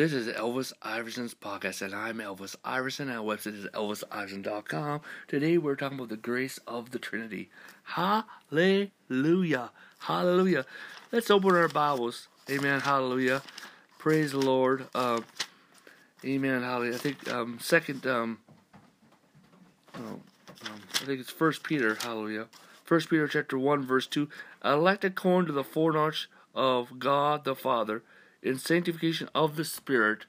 This is Elvis Iverson's podcast, and I'm Elvis Iverson. Our website is elvisiverson.com. Today we're talking about the grace of the Trinity. Hallelujah. Hallelujah. Let's open our Bibles. Amen. Hallelujah. Praise the Lord. Uh, amen. Hallelujah. I think um, second, um, oh, um, I think it's First Peter. Hallelujah. First Peter chapter one verse two. Elected according to the foreknowledge of God the Father in sanctification of the Spirit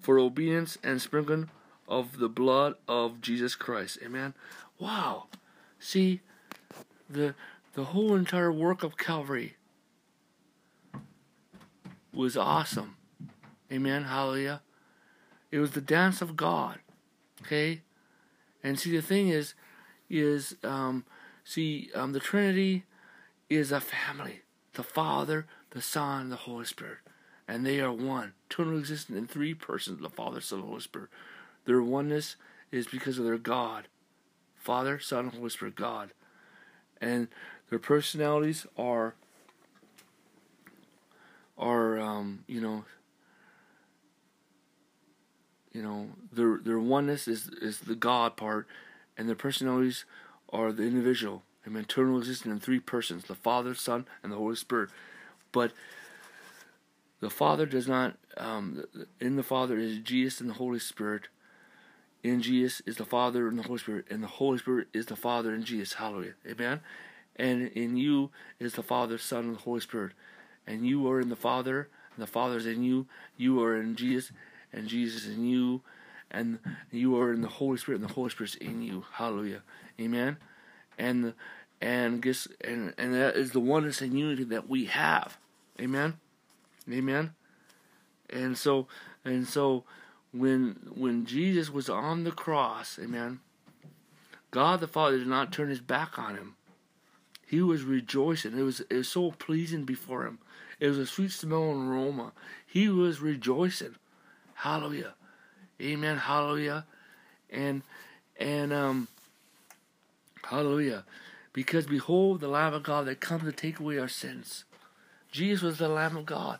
for obedience and sprinkling of the blood of Jesus Christ. Amen. Wow. See the the whole entire work of Calvary was awesome. Amen. Hallelujah. It was the dance of God. Okay? And see the thing is is um see um the Trinity is a family. The Father, the Son, the Holy Spirit. And they are one, eternally existent in three persons the Father, Son, and Holy Spirit. Their oneness is because of their God. Father, Son, and Holy Spirit, God. And their personalities are are um, you know you know their their oneness is is the God part and their personalities are the individual and eternal existent in three persons the Father, Son, and the Holy Spirit. But the Father does not, um, in the Father is Jesus and the Holy Spirit. In Jesus is the Father and the Holy Spirit, and the Holy Spirit is the Father and Jesus. Hallelujah. Amen. And in you is the Father, Son, and the Holy Spirit. And you are in the Father, and the Father is in you. You are in Jesus, and Jesus is in you. And you are in the Holy Spirit, and the Holy Spirit is in you. Hallelujah. Amen. And and guess and and that is the oneness and unity that we have. Amen. Amen. And so and so when when Jesus was on the cross, amen, God the Father did not turn his back on him. He was rejoicing. It was it was so pleasing before him. It was a sweet smelling aroma. He was rejoicing. Hallelujah. Amen. Hallelujah. And and um hallelujah. Because behold the Lamb of God that comes to take away our sins. Jesus was the Lamb of God.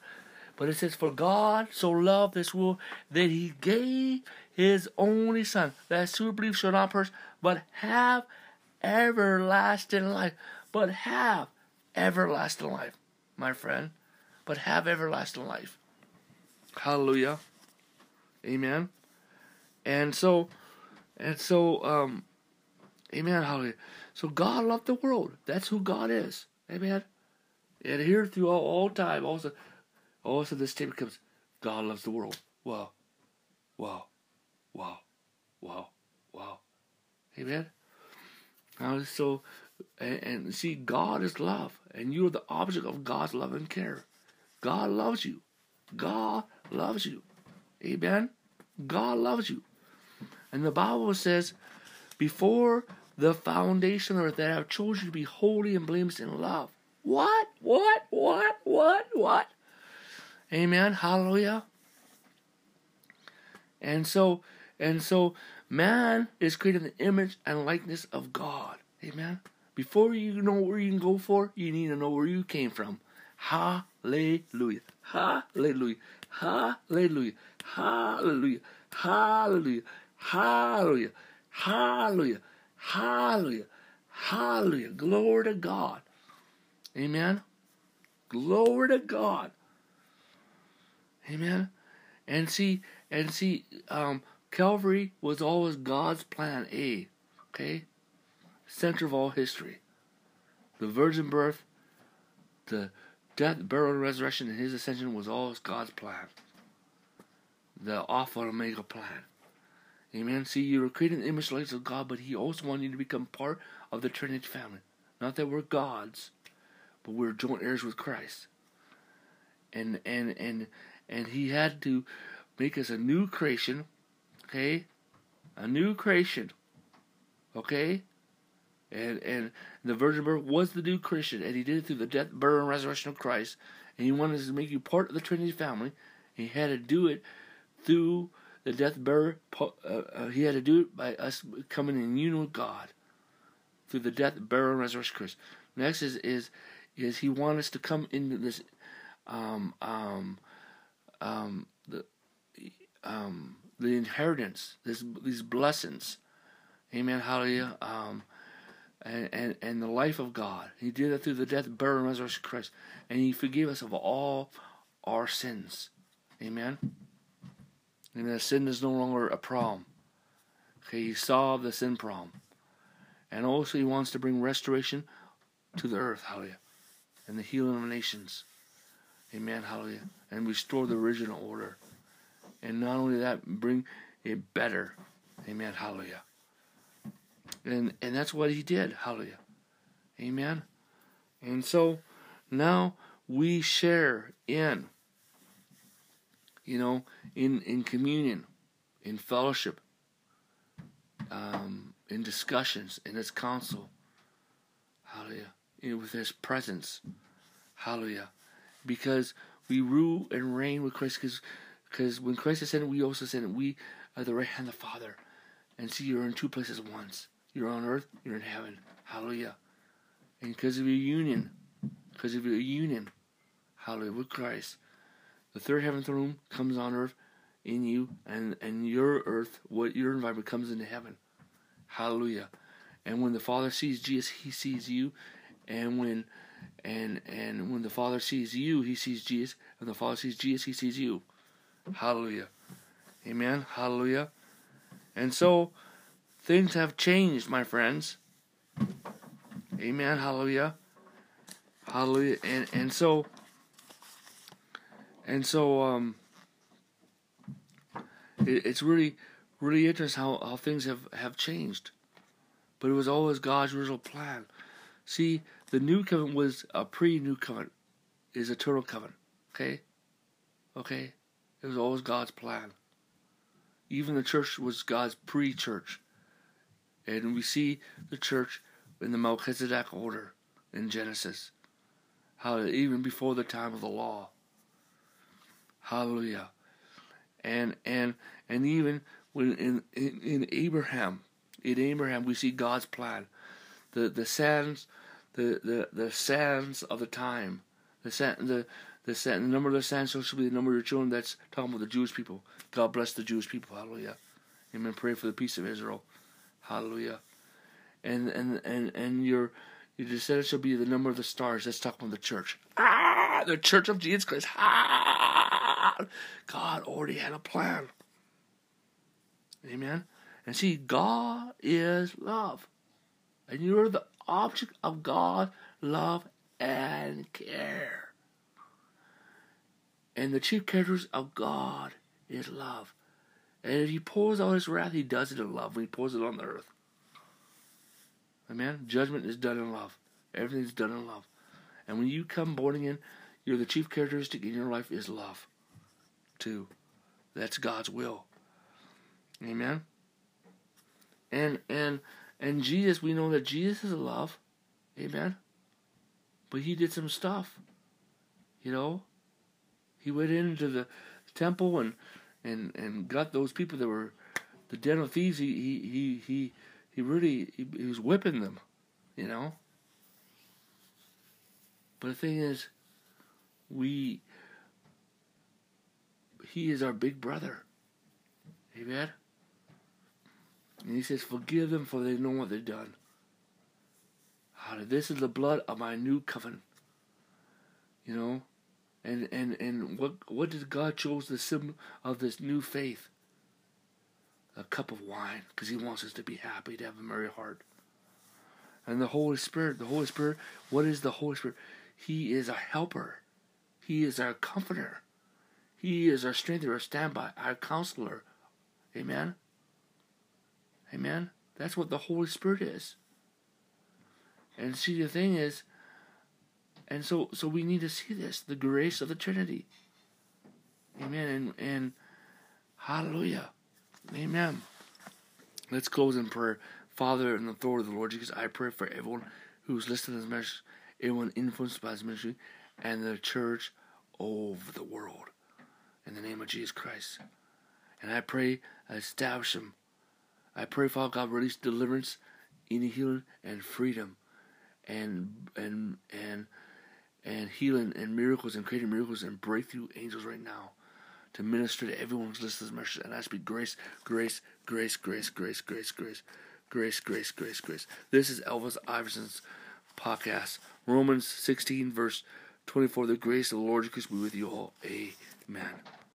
But it says, For God so loved this world that he gave his only Son, that who believes shall not perish, but have everlasting life. But have everlasting life, my friend. But have everlasting life. Hallelujah. Amen. And so, and so, um, amen. Hallelujah. So God loved the world. That's who God is. Amen. And here through all, all time, also, also this statement comes, God loves the world. Wow. Wow. Wow. Wow. Wow. Amen. Now, so, and, and see, God is love, and you are the object of God's love and care. God loves you. God loves you. Amen. God loves you. And the Bible says, before the foundation of earth, that I have chosen to be holy and blameless in love. What? What? What? What? What? Amen. Hallelujah. And so, and so, man is created in the image and likeness of God. Amen. Before you know where you can go for, you need to know where you came from. Hallelujah. Hallelujah. Hallelujah. Hallelujah. Hallelujah. Hallelujah. Hallelujah. Hallelujah. Hallelujah. Glory to God. Amen. Glory to God. Amen. And see, and see, um, Calvary was always God's plan A. Okay? Center of all history. The virgin birth, the death, burial, resurrection, and his ascension was always God's plan. The Alpha and Omega plan. Amen. See, you were created in the image likeness of God, but He also wanted you to become part of the Trinity family. Not that we're gods, but we're joint heirs with Christ. And and and and He had to make us a new creation. Okay, a new creation. Okay, and and the virgin birth was the new creation, and He did it through the death, burial, and resurrection of Christ. And He wanted to make you part of the Trinity family. He had to do it through the death, bearer uh, uh, he had to do it by us coming in union with God through the death, burial, and resurrection Christ. Next is is is he wants us to come into this um, um, um, the um, the inheritance, this these blessings. Amen. Hallelujah. Um, and, and, and the life of God. He did that through the death, burial, and resurrection Christ. And He forgave us of all our sins. Amen. And that sin is no longer a problem. Okay, He solved the sin problem. And also He wants to bring restoration to the earth. Hallelujah. And the healing of nations. Amen. Hallelujah. And restore the original order. And not only that, bring it better. Amen. Hallelujah. And and that's what he did. Hallelujah. Amen. And so now we share in you know, in in communion, in fellowship, um, in discussions, in his counsel. Hallelujah. In, with his presence. Hallelujah. Because we rule and reign with Christ because when Christ ascended, we also ascended. We are the right hand of the Father. And see, you're in two places at once. You're on earth, you're in heaven. Hallelujah. And because of your union, because of your union, hallelujah, with Christ, the third heaven throne comes on earth in you, and, and your earth, what your environment comes into heaven. Hallelujah. And when the Father sees Jesus, he sees you. And when and and when the Father sees you, he sees Jesus. And the Father sees Jesus, he sees you. Hallelujah. Amen. Hallelujah. And so things have changed, my friends. Amen. Hallelujah. Hallelujah. And and so and so um it, it's really really interesting how, how things have, have changed. But it was always God's original plan. See, the new covenant was a pre new covenant, is eternal covenant. Okay? Okay? It was always God's plan. Even the church was God's pre church. And we see the church in the Melchizedek order in Genesis. How even before the time of the law. Hallelujah. And and and even when in, in, in Abraham, in Abraham we see God's plan. The the sands the, the, the sands of the time. The sand the the, sand, the number of the sands shall be the number of your children. That's talking about the Jewish people. God bless the Jewish people. Hallelujah. Amen. Pray for the peace of Israel. Hallelujah. And and and and your your descendants shall be the number of the stars. That's talking about the church. Ah, the church of Jesus Christ. Ah, God already had a plan. Amen. And see, God is love, and you're the object of God's love, and care. And the chief characters of God is love. And if he pours out his wrath, he does it in love when he pours it on the earth. Amen. Judgment is done in love. Everything's done in love. And when you come born again, you're the chief characteristic in your life is love. Too. That's God's will. Amen. And and and Jesus, we know that Jesus is love. Amen. But he did some stuff. You know? He went into the temple and and and got those people that were the den of thieves. He he he he, he really he, he was whipping them, you know. But the thing is, we he is our big brother. Amen. And he says, Forgive them for they know what they've done. This is the blood of my new covenant. You know? And and and what what did God chose the symbol of this new faith? A cup of wine, because He wants us to be happy, to have a merry heart. And the Holy Spirit, the Holy Spirit, what is the Holy Spirit? He is a helper. He is our comforter. He is our strength, our standby, our counselor. Amen. Amen. That's what the Holy Spirit is. And see the thing is, and so so we need to see this, the grace of the Trinity. Amen. And and hallelujah. Amen. Let's close in prayer. Father, in the authority of the Lord Jesus, I pray for everyone who's listening to this message, everyone influenced by this ministry, and the church over the world. In the name of Jesus Christ. And I pray, I establish them. I pray, Father God, release deliverance, inner healing, and freedom, and and and and healing and miracles and creating miracles and breakthrough angels right now. to minister to everyone who's listening to this message. And I speak grace, grace, grace, grace, grace, grace, grace, grace, grace, grace, grace. This is Elvis Iverson's podcast. Romans 16, verse 24. The grace of the Lord Jesus be with you all. Amen.